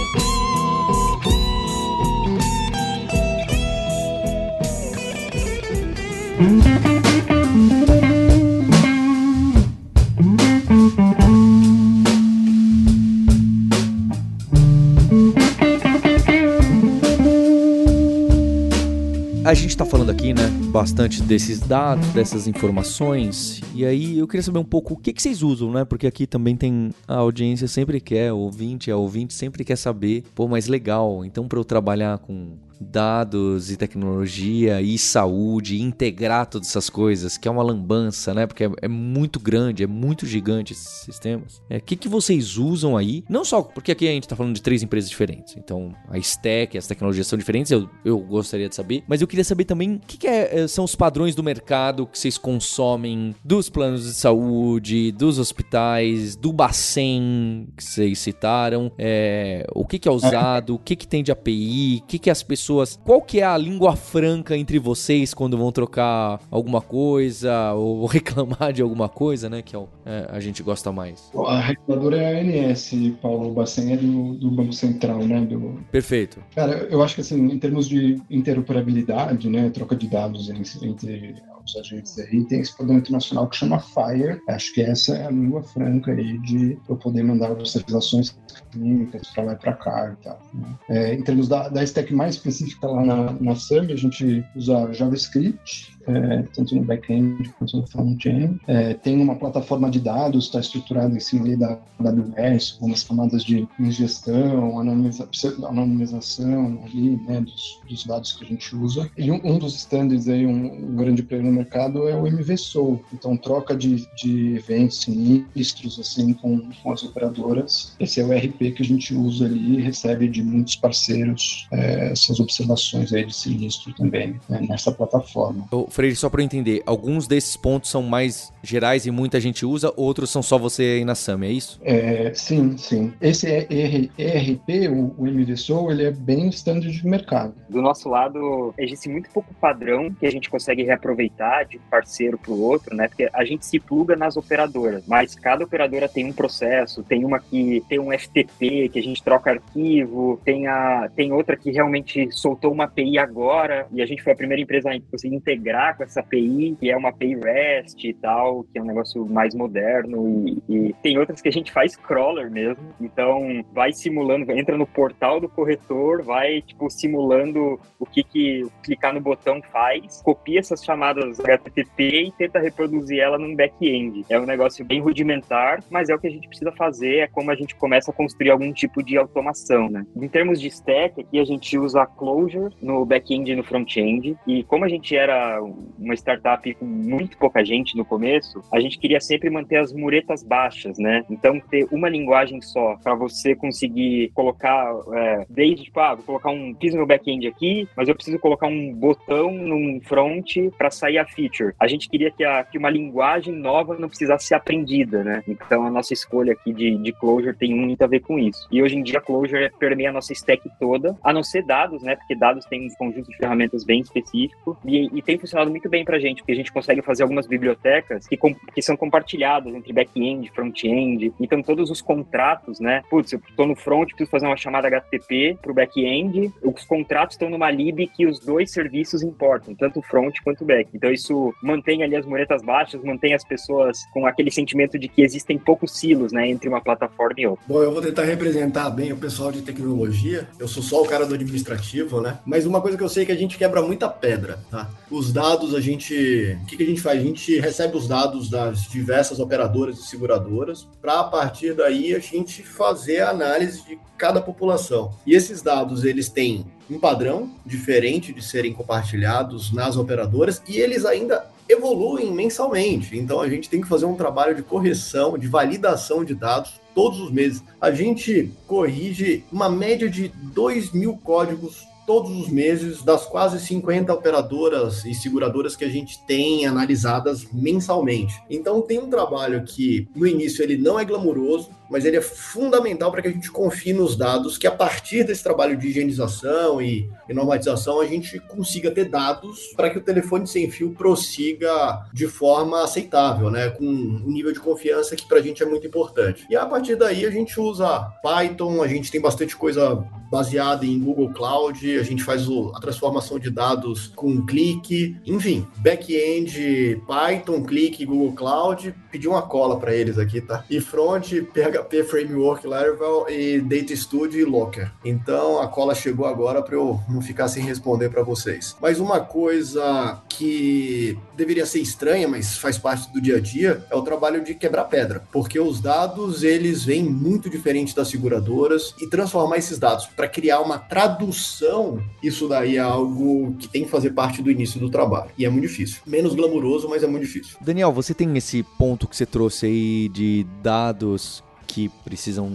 A gente está falando aqui, né, bastante desses dados, dessas informações, e aí eu queria saber um pouco o que, que vocês usam, né? Porque aqui também tem a audiência sempre quer, ouvinte, a ouvinte sempre quer saber, pô, mas legal, então para eu trabalhar com dados e tecnologia e saúde, integrar todas essas coisas, que é uma lambança, né? Porque é, é muito grande, é muito gigante esses sistemas. É, o que, que vocês usam aí? Não só porque aqui a gente está falando de três empresas diferentes, então a stack, as tecnologias são diferentes, eu, eu gostaria de saber, mas eu queria saber também o que, que é, é, são os padrões do mercado que vocês consomem dos planos de saúde, dos hospitais, do Bacen que vocês citaram, é, o que, que é usado, o que, que tem de API, o que, que as pessoas pessoas, qual que é a língua franca entre vocês quando vão trocar alguma coisa ou reclamar de alguma coisa, né? Que é, o, é a gente gosta mais. A reguladora é a ANS, Paulo Bacen é do, do, Banco Central, né? Do... Perfeito. Cara, eu acho que assim, em termos de interoperabilidade, né? Troca de dados entre agentes aí, tem esse padrão internacional que chama FIRE. Acho que essa é a língua franca aí de eu poder mandar observações clínicas para lá e para cá e tal. Né? É, em termos da, da stack mais específica lá na, na SAM, a gente usa JavaScript, é, tanto no back-end quanto no front-end. É, tem uma plataforma de dados, está estruturada em cima ali da, da AWS, com umas camadas de ingestão, anonimiza, anonimização ali, né, dos, dos, dados que a gente usa. E um, um dos standards aí, um, um, grande player no mercado é o MVSOL. Então, troca de, de eventos sinistros, assim, com, com as operadoras. Esse é o RP que a gente usa ali e recebe de muitos parceiros é, essas observações aí de sinistro também, né, nessa plataforma. Freire, só para eu entender, alguns desses pontos são mais gerais e muita gente usa, outros são só você aí na SAM, é isso? É, sim, sim. Esse ERP, o, o MVSOL, ele é bem standard de mercado. Do nosso lado, existe muito pouco padrão que a gente consegue reaproveitar de um parceiro para o outro, né? Porque a gente se pluga nas operadoras, mas cada operadora tem um processo, tem uma que tem um FTP, que a gente troca arquivo, tem, a, tem outra que realmente soltou uma API agora, e a gente foi a primeira empresa a conseguir integrar com essa API, que é uma API REST e tal, que é um negócio mais moderno. E, e, tem outras que a gente faz crawler mesmo. Então, vai simulando, entra no portal do corretor, vai, tipo, simulando o que, que clicar no botão faz, copia essas chamadas HTTP e tenta reproduzir ela num back-end. É um negócio bem rudimentar, mas é o que a gente precisa fazer, é como a gente começa a construir algum tipo de automação, né? Em termos de stack, aqui a gente usa Clojure no back-end e no front-end. E como a gente era uma startup com muito pouca gente no começo, a gente queria sempre manter as muretas baixas, né? Então, ter uma linguagem só para você conseguir colocar, é, desde, tipo, ah, vou colocar um, fiz meu back-end aqui, mas eu preciso colocar um botão num front para sair a feature. A gente queria que, a, que uma linguagem nova não precisasse ser aprendida, né? Então, a nossa escolha aqui de, de Clojure tem muito a ver com isso. E hoje em dia, Clojure permeia a nossa stack toda, a não ser dados, né? Porque dados tem um conjunto de ferramentas bem específico e, e tem funcionado muito bem para a gente, porque a gente consegue fazer algumas bibliotecas que, que são compartilhadas entre back-end, front-end. Então, todos os contratos, né? Putz, eu estou no front, preciso fazer uma chamada HTTP para o back-end. Os contratos estão numa lib que os dois serviços importam, tanto front quanto back. Então, isso mantém ali as muretas baixas, mantém as pessoas com aquele sentimento de que existem poucos silos, né, entre uma plataforma e outra. Bom, eu vou tentar representar bem o pessoal de tecnologia. Eu sou só o cara do administrativo, né? Mas uma coisa que eu sei é que a gente quebra muita pedra, tá? Os dados a gente. O que, que a gente faz? A gente recebe os dados das diversas operadoras e seguradoras, para a partir daí a gente fazer a análise de cada população. E esses dados, eles têm um padrão diferente de serem compartilhados nas operadoras e eles ainda evoluem mensalmente. Então a gente tem que fazer um trabalho de correção, de validação de dados todos os meses. A gente corrige uma média de 2 mil códigos todos os meses das quase 50 operadoras e seguradoras que a gente tem analisadas mensalmente. Então tem um trabalho que no início ele não é glamouroso, mas ele é fundamental para que a gente confie nos dados, que a partir desse trabalho de higienização e, e normatização, a gente consiga ter dados para que o telefone sem fio prossiga de forma aceitável, né? com um nível de confiança que para a gente é muito importante. E a partir daí a gente usa Python, a gente tem bastante coisa baseada em Google Cloud, a gente faz o, a transformação de dados com clique, enfim, back-end, Python, clique, Google Cloud, pedi uma cola para eles aqui, tá? E front, PHP PHP Framework Laravel e Data Studio e Locker. Então a cola chegou agora para eu não ficar sem responder para vocês. Mas uma coisa que deveria ser estranha, mas faz parte do dia a dia, é o trabalho de quebrar pedra, porque os dados eles vêm muito diferente das seguradoras e transformar esses dados para criar uma tradução, isso daí é algo que tem que fazer parte do início do trabalho e é muito difícil. Menos glamuroso, mas é muito difícil. Daniel, você tem esse ponto que você trouxe aí de dados que precisam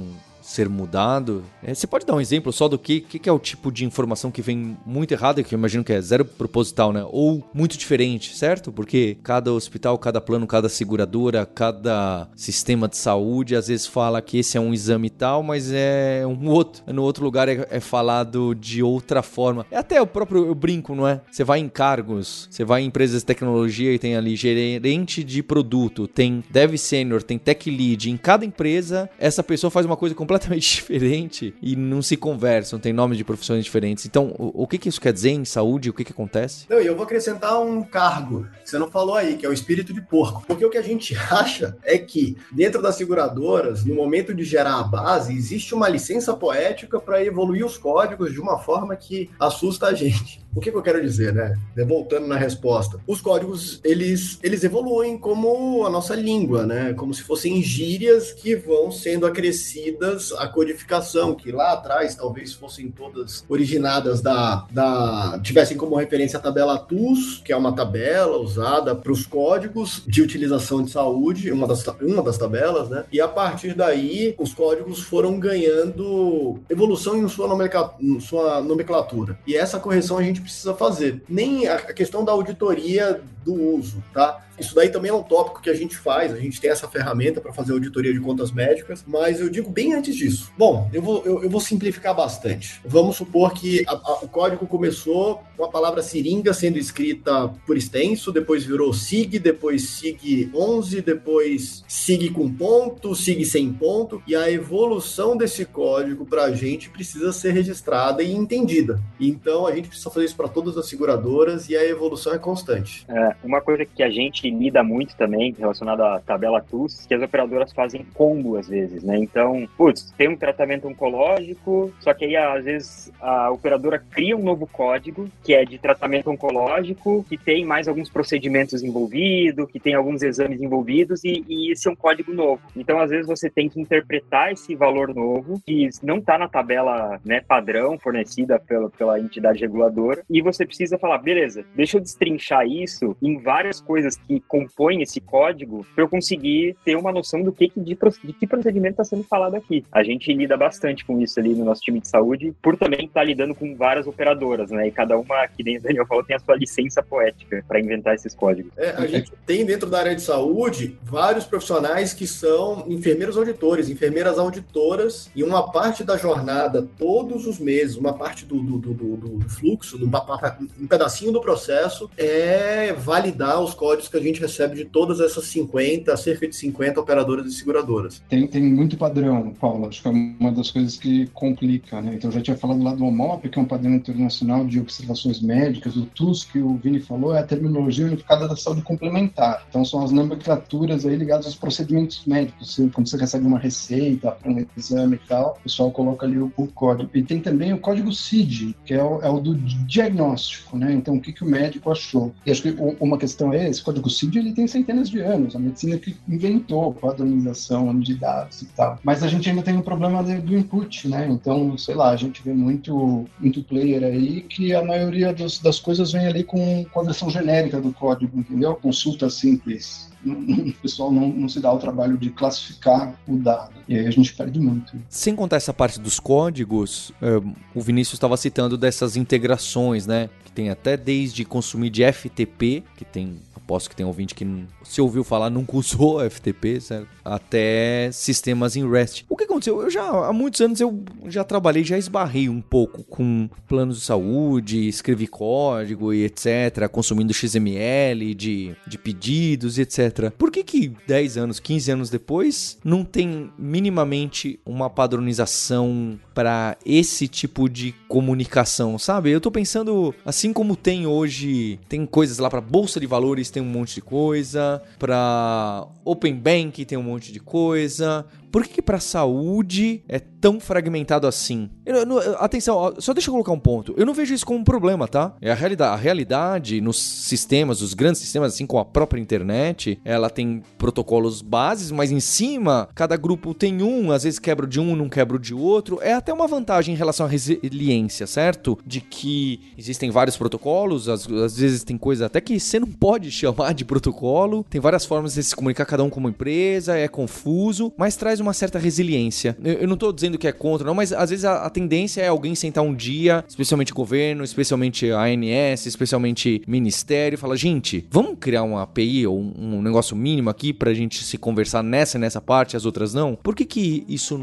ser mudado. É, você pode dar um exemplo só do que, que, é o tipo de informação que vem muito errada, que eu imagino que é zero proposital, né? Ou muito diferente, certo? Porque cada hospital, cada plano, cada seguradora, cada sistema de saúde, às vezes fala que esse é um exame tal, mas é um outro. No outro lugar é, é falado de outra forma. É até o próprio eu brinco, não é? Você vai em cargos, você vai em empresas de tecnologia e tem ali gerente de produto, tem dev sênior, tem tech lead. Em cada empresa, essa pessoa faz uma coisa completamente completamente diferente e não se conversam, tem nomes de profissões diferentes. Então, o, o que, que isso quer dizer em saúde? O que, que acontece? Não, eu vou acrescentar um cargo que você não falou aí, que é o espírito de porco. Porque o que a gente acha é que dentro das seguradoras, no momento de gerar a base, existe uma licença poética para evoluir os códigos de uma forma que assusta a gente. O que, que, eu quero dizer, né? Voltando na resposta. Os códigos, eles, eles evoluem como a nossa língua, né? Como se fossem gírias que vão sendo acrescidas à codificação, que lá atrás talvez fossem todas originadas da... da tivessem como referência a tabela TUS, que é uma tabela usada para os códigos de utilização de saúde, uma das, uma das tabelas, né? E a partir daí, os códigos foram ganhando evolução em sua, em sua nomenclatura. E essa correção a gente precisa fazer. Nem a questão da auditoria do uso, tá? Isso daí também é um tópico que a gente faz, a gente tem essa ferramenta para fazer auditoria de contas médicas, mas eu digo bem antes disso. Bom, eu vou, eu, eu vou simplificar bastante. Vamos supor que a, a, o código começou com a palavra seringa sendo escrita por extenso, depois virou SIG, depois SIG 11, depois SIG com ponto, SIG sem ponto, e a evolução desse código para a gente precisa ser registrada e entendida. Então a gente precisa fazer isso para todas as seguradoras e a evolução é constante. É, uma coisa que a gente lida muito também relacionada à tabela TUS, que as operadoras fazem combo às vezes, né? Então, putz, tem um tratamento oncológico, só que aí às vezes a operadora cria um novo código que é de tratamento oncológico, que tem mais alguns procedimentos envolvidos, que tem alguns exames envolvidos e, e esse é um código novo. Então, às vezes você tem que interpretar esse valor novo que não está na tabela né, padrão fornecida pela, pela entidade reguladora e você precisa falar, beleza, deixa eu destrinchar isso em várias coisas que compõem esse código para eu conseguir ter uma noção do que, de, de que procedimento está sendo falado aqui. A gente lida bastante com isso ali no nosso time de saúde, por também estar tá lidando com várias operadoras, né? E cada uma, que nem o Daniel falou, tem a sua licença poética para inventar esses códigos. É, a gente tem dentro da área de saúde vários profissionais que são enfermeiros auditores, enfermeiras auditoras, e uma parte da jornada, todos os meses, uma parte do, do, do, do fluxo, um pedacinho do processo, é validar os códigos que a gente recebe de todas essas 50, cerca de 50 operadoras e seguradoras. Tem, tem muito padrão, Paulo. Acho que é uma das coisas que complica, né? Então, eu já tinha falado lá do OMOP, que é um padrão internacional de observações médicas. O TUS, que o Vini falou, é a terminologia unificada da saúde complementar. Então, são as nomenclaturas aí ligadas aos procedimentos médicos. Quando você recebe uma receita para um exame e tal, o pessoal coloca ali o, o, código. E tem também o código CID, que é o, é o do diagnóstico, né? Então, o que, que o médico achou. E acho que uma questão é, esse código CID ele tem centenas de anos, a medicina que inventou padronização de dados e tal. Mas a gente ainda tem o um problema do input, né? Então, sei lá, a gente vê muito, muito player aí que a maioria dos, das coisas vem ali com, com a versão genérica do código, entendeu? Consulta simples o pessoal não, não, se dá o trabalho de classificar o dado. E aí a gente perde muito. Sem contar essa parte dos códigos, eh, o Vinícius estava citando dessas integrações, né? Que tem até desde consumir de FTP, que tem aposto que tem ouvinte que se ouviu falar nunca usou FTP, certo? até sistemas em REST. O que aconteceu? Eu já há muitos anos eu já trabalhei, já esbarrei um pouco com planos de saúde, escrevi código e etc, consumindo XML de, de pedidos e etc. Por que que 10 anos, 15 anos depois não tem minimamente uma padronização para esse tipo de comunicação, sabe? Eu tô pensando, assim como tem hoje, tem coisas lá para bolsa de valores, tem um monte de coisa, para open bank tem um monte de coisa, por que, que para saúde é tão fragmentado assim? Eu, eu, atenção, só deixa eu colocar um ponto. Eu não vejo isso como um problema, tá? É a realidade. A realidade nos sistemas, os grandes sistemas, assim como a própria internet, ela tem protocolos bases, mas em cima, cada grupo tem um, às vezes quebra de um, não quebra de outro. É até uma vantagem em relação à resiliência, certo? De que existem vários protocolos, às, às vezes tem coisa até que você não pode chamar de protocolo, tem várias formas de se comunicar, cada um como empresa, é confuso, mas traz uma certa resiliência. Eu, eu não tô dizendo que é contra, não, mas às vezes a, a, tendência é alguém sentar um dia, especialmente governo, especialmente ANS, especialmente ministério, e falar: gente, vamos criar uma API ou um, um negócio mínimo aqui pra gente se conversar nessa e nessa parte, as outras não? Por que, que isso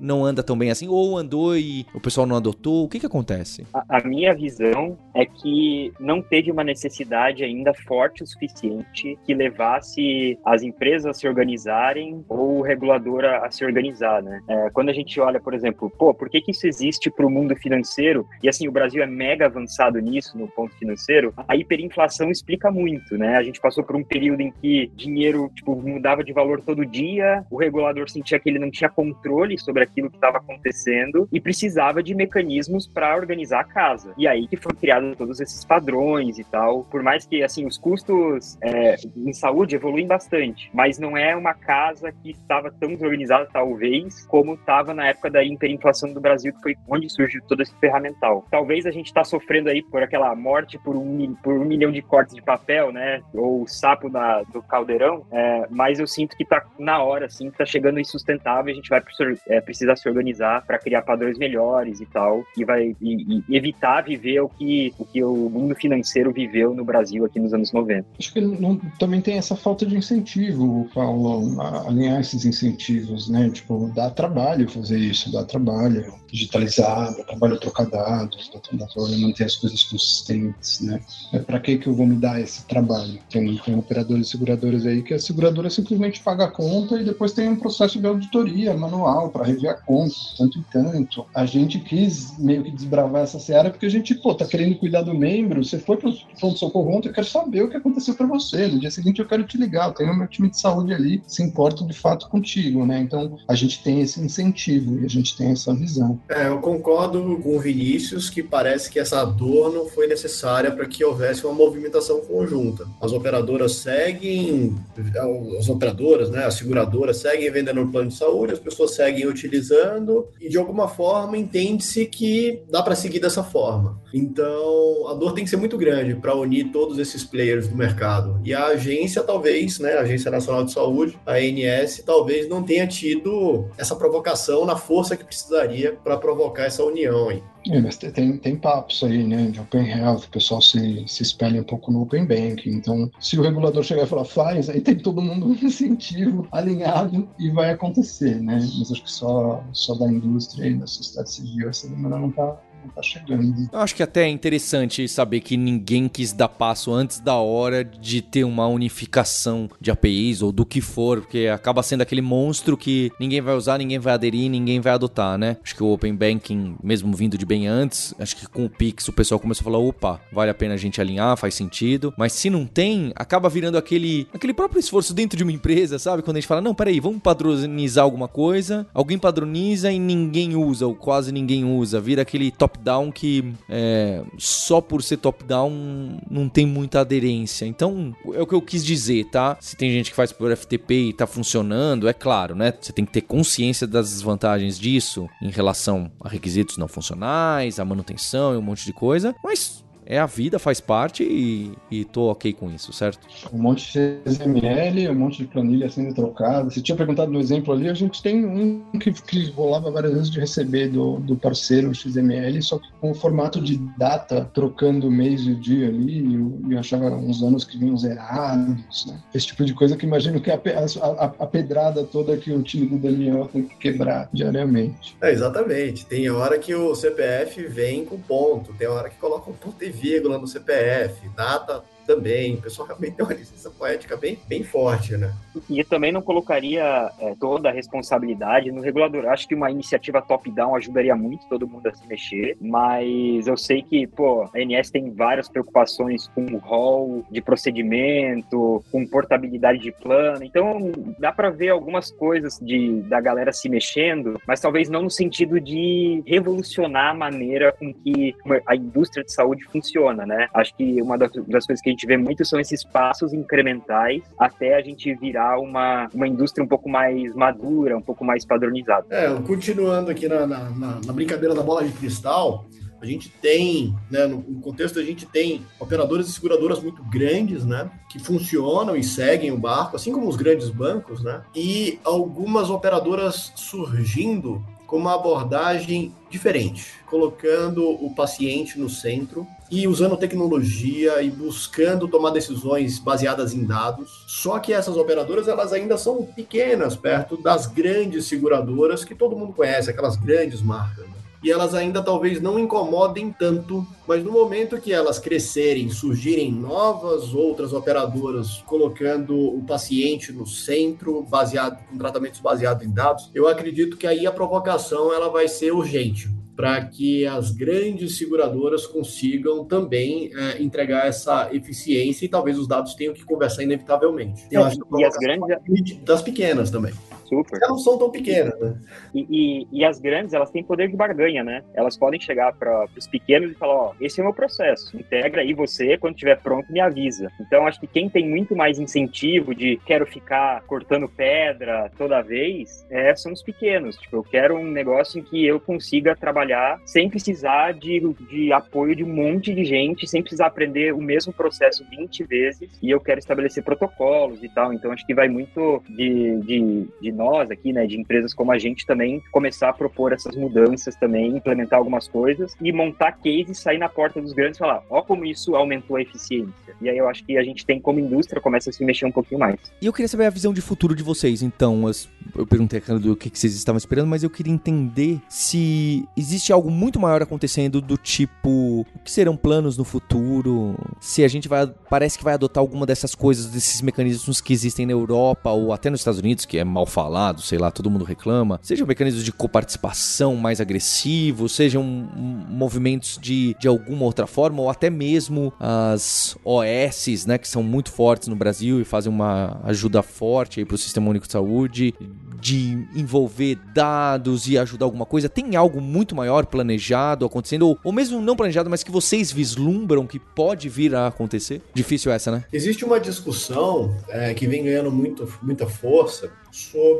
não anda tão bem assim? Ou andou e o pessoal não adotou? O que, que acontece? A, a minha visão é que não teve uma necessidade ainda forte o suficiente que levasse as empresas a se organizarem ou o regulador a, a se organizar, né? É, quando a gente olha, por exemplo, pô, por que, que isso existe para o mundo financeiro? E assim, o Brasil é mega avançado nisso, no ponto financeiro. A hiperinflação explica muito, né? A gente passou por um período em que dinheiro, tipo, mudava de valor todo dia, o regulador sentia que ele não tinha controle sobre aquilo que estava acontecendo e precisava de mecanismos para organizar a casa. E aí que foram criados todos esses padrões e tal. Por mais que, assim, os custos é, em saúde evoluem bastante, mas não é uma casa que estava tão organizada, talvez, como estava na época da hiperinflação do Brasil, que foi onde surgiu todo esse ferramental. Talvez a gente está sofrendo aí por aquela morte por um, por um milhão de cortes de papel, né? Ou o sapo da, do caldeirão, é, mas eu sinto que está na hora, assim, que tá chegando insustentável, a gente vai é, precisar se organizar para criar padrões melhores e tal, e vai e, e evitar viver o que, o que o mundo financeiro viveu no Brasil aqui nos anos 90. Acho que não, também tem essa falta de incentivo, Paulo, alinhar esses incentivos, né? Tipo, dá trabalho fazer isso, dá trabalho digitalizar, dá trabalho trocar dados, dá trabalho manter as coisas consistentes, né? É para que que eu vou me dar esse trabalho? Tem, tem operadores e seguradoras aí que a seguradora simplesmente paga a conta e depois tem um processo de auditoria manual para rever a conta, tanto e tanto. A gente quis meio que desbravar essa seara porque a gente, pô, tá querendo cuidar do membro, você foi para o pronto-socorro ontem, eu quero saber o que aconteceu para você. No dia seguinte eu quero te ligar, eu tenho meu time de saúde ali, se importa de fato contigo, né? Então a gente tem esse incentivo e a gente tem essa visão. É, eu concordo com o Vinícius que parece que essa dor não foi necessária para que houvesse uma movimentação conjunta. As operadoras seguem, as operadoras, né, as seguradoras seguem vendendo o plano de saúde, as pessoas seguem utilizando e de alguma forma entende-se que dá para seguir dessa forma. Então, a dor tem que ser muito grande para unir todos esses players do mercado. E a agência talvez, né, a Agência Nacional de Saúde, a ANS, talvez não tenha tido essa provocação na força que precisaria para provocar essa união aí. É, mas tem, tem papos aí, né, de Open Health, o pessoal se, se espelha um pouco no Open Banking. Então, se o regulador chegar e falar faz, aí tem todo mundo um incentivo alinhado e vai acontecer, né? Mas acho que só, só da indústria e da sociedade civil essa demanda não está tá chegando. Eu acho que até é interessante saber que ninguém quis dar passo antes da hora de ter uma unificação de APIs ou do que for, porque acaba sendo aquele monstro que ninguém vai usar, ninguém vai aderir, ninguém vai adotar, né? Acho que o Open Banking, mesmo vindo de bem antes, acho que com o Pix o pessoal começou a falar: opa, vale a pena a gente alinhar, faz sentido. Mas se não tem, acaba virando aquele, aquele próprio esforço dentro de uma empresa, sabe? Quando a gente fala: não, peraí, vamos padronizar alguma coisa, alguém padroniza e ninguém usa, ou quase ninguém usa, vira aquele top top-down que é, só por ser top-down não tem muita aderência. Então, é o que eu quis dizer, tá? Se tem gente que faz por FTP e tá funcionando, é claro, né? Você tem que ter consciência das desvantagens disso em relação a requisitos não funcionais, a manutenção e um monte de coisa, mas é a vida, faz parte e, e tô ok com isso, certo? Um monte de XML, um monte de planilha sendo trocada. Você tinha perguntado no exemplo ali, a gente tem um que, que rolava várias vezes de receber do, do parceiro o XML, só que com o formato de data, trocando mês e o dia ali, e eu achava uns anos que vinham zerados, né? Esse tipo de coisa que imagino que a, a, a pedrada toda que o time do Daniel tem que quebrar diariamente. É, exatamente. Tem hora que o CPF vem com ponto, tem hora que coloca um ponto e vírgula no CPF, data também. O pessoal realmente tem uma licença poética bem, bem forte, né? E também não colocaria é, toda a responsabilidade no regulador. Acho que uma iniciativa top-down ajudaria muito todo mundo a se mexer, mas eu sei que, pô, a ANS tem várias preocupações com o rol de procedimento, com portabilidade de plano, então dá para ver algumas coisas de, da galera se mexendo, mas talvez não no sentido de revolucionar a maneira com que a indústria de saúde funciona, né? Acho que uma das, das coisas que gente vê muito são esses passos incrementais até a gente virar uma, uma indústria um pouco mais madura, um pouco mais padronizada. É, continuando aqui na, na, na brincadeira da bola de cristal, a gente tem, né, no contexto a gente tem operadoras e seguradoras muito grandes, né, que funcionam e seguem o barco, assim como os grandes bancos, né, e algumas operadoras surgindo com uma abordagem diferente, colocando o paciente no centro e usando tecnologia e buscando tomar decisões baseadas em dados. Só que essas operadoras elas ainda são pequenas perto das grandes seguradoras que todo mundo conhece, aquelas grandes marcas. Né? E elas ainda talvez não incomodem tanto, mas no momento que elas crescerem, surgirem novas outras operadoras colocando o paciente no centro, baseado com tratamentos baseados em dados, eu acredito que aí a provocação ela vai ser urgente para que as grandes seguradoras consigam também é, entregar essa eficiência e talvez os dados tenham que conversar inevitavelmente. É, e as grandes das pequenas também. Super. Elas não são tão pequenas, né? E, e, e, as grandes, elas têm poder de barganha, né? Elas podem chegar para os pequenos e falar, ó, esse é o meu processo, integra aí você, quando estiver pronto, me avisa. Então, acho que quem tem muito mais incentivo de quero ficar cortando pedra toda vez, é, são os pequenos. Tipo, eu quero um negócio em que eu consiga trabalhar sem precisar de, de apoio de um monte de gente, sem precisar aprender o mesmo processo 20 vezes, e eu quero estabelecer protocolos e tal. Então, acho que vai muito de, de, de nós aqui, né, de empresas como a gente também começar a propor essas mudanças também, implementar algumas coisas e montar cases, sair na porta dos grandes e falar, ó como isso aumentou a eficiência. E aí eu acho que a gente tem como indústria começa a se mexer um pouquinho mais. E eu queria saber a visão de futuro de vocês, então, eu perguntei do que vocês estavam esperando, mas eu queria entender se existe algo muito maior acontecendo do tipo, o que serão planos no futuro? Se a gente vai, parece que vai adotar alguma dessas coisas, desses mecanismos que existem na Europa ou até nos Estados Unidos, que é mal falado falado, sei lá, todo mundo reclama, sejam mecanismos de coparticipação mais agressivos, sejam movimentos de, de alguma outra forma, ou até mesmo as OS, né, que são muito fortes no Brasil e fazem uma ajuda forte para o Sistema Único de Saúde, de envolver dados e ajudar alguma coisa. Tem algo muito maior planejado acontecendo, ou, ou mesmo não planejado, mas que vocês vislumbram que pode vir a acontecer? Difícil essa, né? Existe uma discussão é, que vem ganhando muito, muita força sobre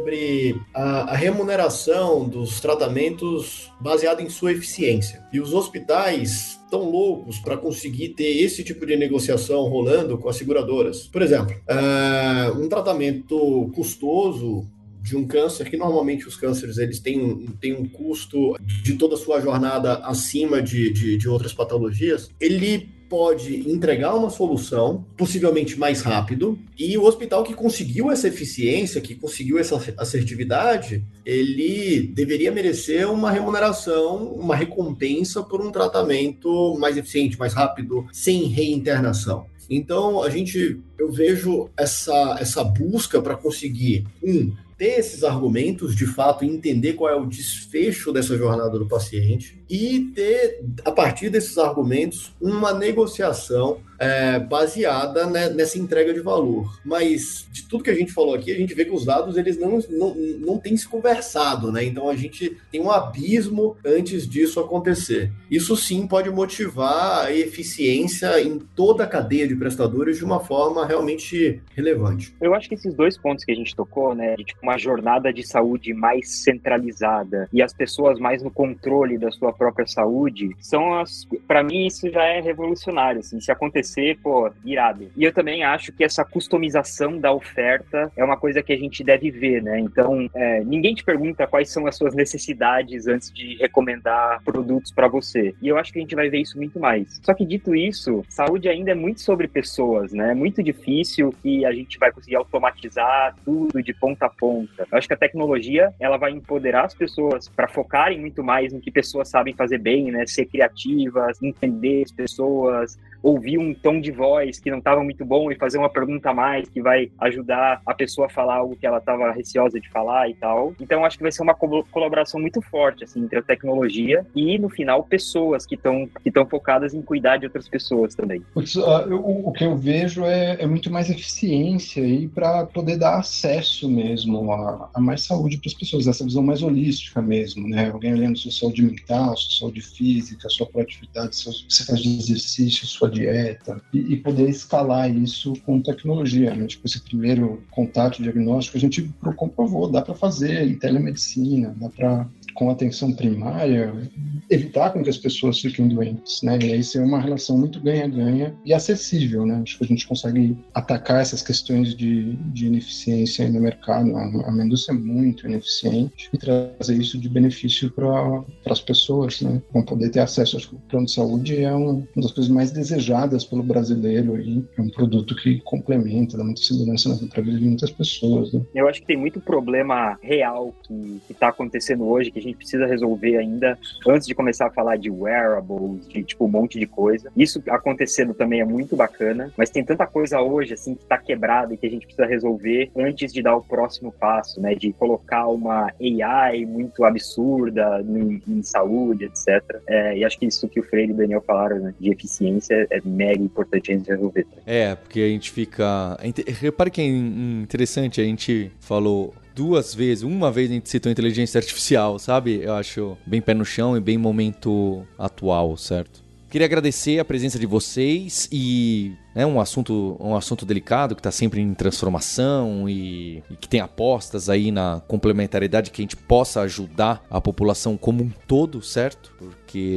a, a, remuneração dos tratamentos baseado em sua eficiência. E os hospitais estão loucos para conseguir ter esse tipo de negociação rolando com as seguradoras. Por exemplo, uh, um tratamento custoso de um câncer, que normalmente os cânceres eles têm um, têm um custo de toda a sua jornada acima de, de, de outras patologias, ele pode entregar uma solução, possivelmente mais rápido, e o hospital que conseguiu essa eficiência, que conseguiu essa assertividade, ele deveria merecer uma remuneração, uma recompensa por um tratamento mais eficiente, mais rápido, sem reinternação. Então, a gente, eu vejo essa, essa busca para conseguir, um, ter esses argumentos, de fato, entender qual é o desfecho dessa jornada do paciente e ter, a partir desses argumentos, uma negociação é, baseada né, nessa entrega de valor. Mas de tudo que a gente falou aqui, a gente vê que os dados eles não, não, não têm se conversado, né? Então a gente tem um abismo antes disso acontecer. Isso sim pode motivar a eficiência em toda a cadeia de prestadores de uma forma realmente relevante. Eu acho que esses dois pontos que a gente tocou, né, de tipo, uma jornada de saúde mais centralizada e as pessoas mais no controle da sua própria saúde, são as, para mim isso já é revolucionário, assim, se acontecer pô, irado. E eu também acho que essa customização da oferta é uma coisa que a gente deve ver, né? Então, é, ninguém te pergunta quais são as suas necessidades antes de recomendar produtos para você. E eu acho que a gente vai ver isso muito mais. Só que dito isso, saúde ainda é muito sobre pessoas, né? É muito difícil que a gente vai conseguir automatizar tudo de ponta a ponta. Eu acho que a tecnologia ela vai empoderar as pessoas para focarem muito mais no que pessoas sabem fazer bem, né? Ser criativas, entender as pessoas, ouvir um tom de voz que não estava muito bom e fazer uma pergunta a mais que vai ajudar a pessoa a falar algo que ela estava receosa de falar e tal. Então acho que vai ser uma colaboração muito forte assim entre a tecnologia e no final pessoas que estão que estão focadas em cuidar de outras pessoas também. O, o que eu vejo é, é, muito mais eficiência aí para poder dar acesso mesmo a, a mais saúde para as pessoas, essa visão mais holística mesmo, né? Alguém olhando sua saúde mental, sua saúde física, sua proatividade, seu, você de exercício, sua dieta e, e, poder escalar isso com tecnologia. Né? Tipo, esse primeiro contato diagnóstico a gente comprovou, dá para fazer em telemedicina, dá para com atenção primária, evitar com que as pessoas fiquem doentes, né? E aí ser uma relação muito ganha-ganha e acessível, né? Acho que a gente consegue atacar essas questões de, de ineficiência no mercado. A, a indústria é muito ineficiente e trazer isso de benefício para as pessoas, né? Vão poder ter acesso. Acho que o plano de saúde é um, uma das coisas mais desejadas pelo brasileiro e é um produto que complementa, dá muita segurança na vida de muitas pessoas, né? Eu acho que tem muito problema real que está acontecendo hoje que a gente precisa resolver ainda antes de começar a falar de wearables, de tipo um monte de coisa. Isso acontecendo também é muito bacana, mas tem tanta coisa hoje assim que tá quebrada e que a gente precisa resolver antes de dar o próximo passo, né? De colocar uma AI muito absurda em, em saúde, etc. É, e acho que isso que o Freire e o Daniel falaram né, de eficiência é mega importante a gente resolver. É, porque a gente fica. Repare que é interessante, a gente falou duas vezes, uma vez a gente citou inteligência artificial, sabe? Eu acho bem pé no chão e bem momento atual, certo? Queria agradecer a presença de vocês e é um assunto, um assunto delicado que está sempre em transformação e, e, que tem apostas aí na complementariedade que a gente possa ajudar a população como um todo, certo?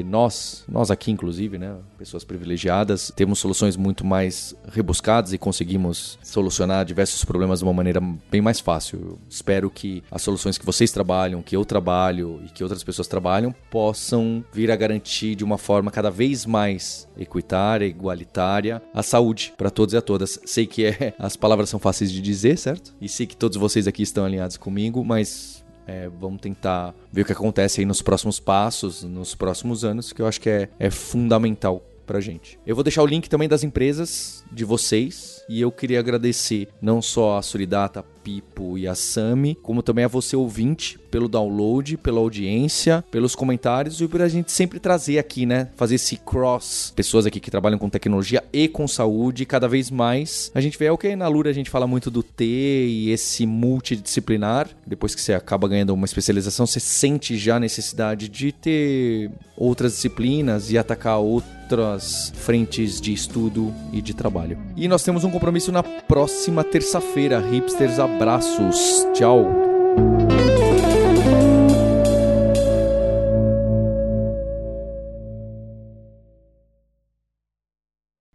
Nós, nós aqui inclusive, né, pessoas privilegiadas, temos soluções muito mais rebuscadas e conseguimos solucionar diversos problemas de uma maneira bem mais fácil. Eu espero que as soluções que vocês trabalham, que eu trabalho e que outras pessoas trabalham possam vir a garantir de uma forma cada vez mais equitária, igualitária a saúde saúde para todos e a todas. Sei que é, as palavras são fáceis de dizer, certo? E sei que todos vocês aqui estão alinhados comigo, mas é, vamos tentar ver o que acontece aí nos próximos passos, nos próximos anos, que eu acho que é, é fundamental pra gente. Eu vou deixar o link também das empresas de vocês e eu queria agradecer não só a Solidata, Pipo e a Sami, como também a você ouvinte pelo download, pela audiência, pelos comentários e por a gente sempre trazer aqui, né, fazer esse cross, pessoas aqui que trabalham com tecnologia e com saúde, cada vez mais. A gente vê é o que na Lura a gente fala muito do T e esse multidisciplinar. Depois que você acaba ganhando uma especialização, você sente já a necessidade de ter outras disciplinas e atacar outras frentes de estudo e de trabalho. E nós temos um compromisso na próxima terça-feira. Hipsters, abraços. Tchau.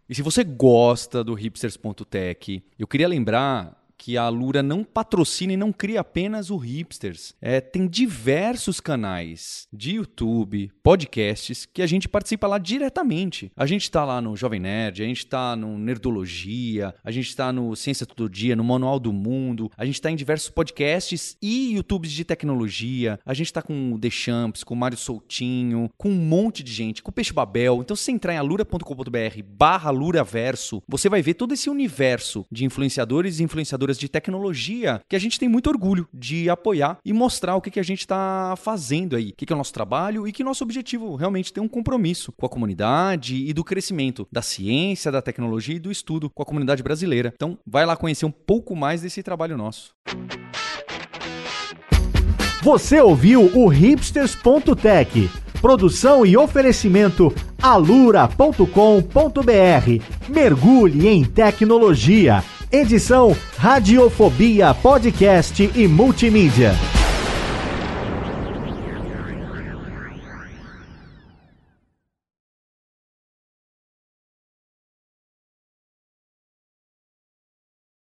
E se você gosta do hipsters.tech, eu queria lembrar que a Lura não patrocina e não cria apenas o Hipsters. É, tem diversos canais de YouTube, podcasts, que a gente participa lá diretamente. A gente está lá no Jovem Nerd, a gente está no Nerdologia, a gente está no Ciência Todo Dia, no Manual do Mundo, a gente está em diversos podcasts e YouTubes de tecnologia. A gente está com o The Champs, com o Mário Soutinho, com um monte de gente, com o Peixe Babel. Então, se você entrar em alura.com.br barra luraverso, você vai ver todo esse universo de influenciadores e influenciadoras de tecnologia que a gente tem muito orgulho de apoiar e mostrar o que, que a gente está fazendo aí, o que, que é o nosso trabalho e que nosso objetivo realmente tem um compromisso com a comunidade e do crescimento da ciência, da tecnologia e do estudo com a comunidade brasileira. Então, vai lá conhecer um pouco mais desse trabalho nosso. Você ouviu o hipsters.tech. Produção e oferecimento alura.com.br. Mergulhe em tecnologia. Edição Radiofobia Podcast e Multimídia.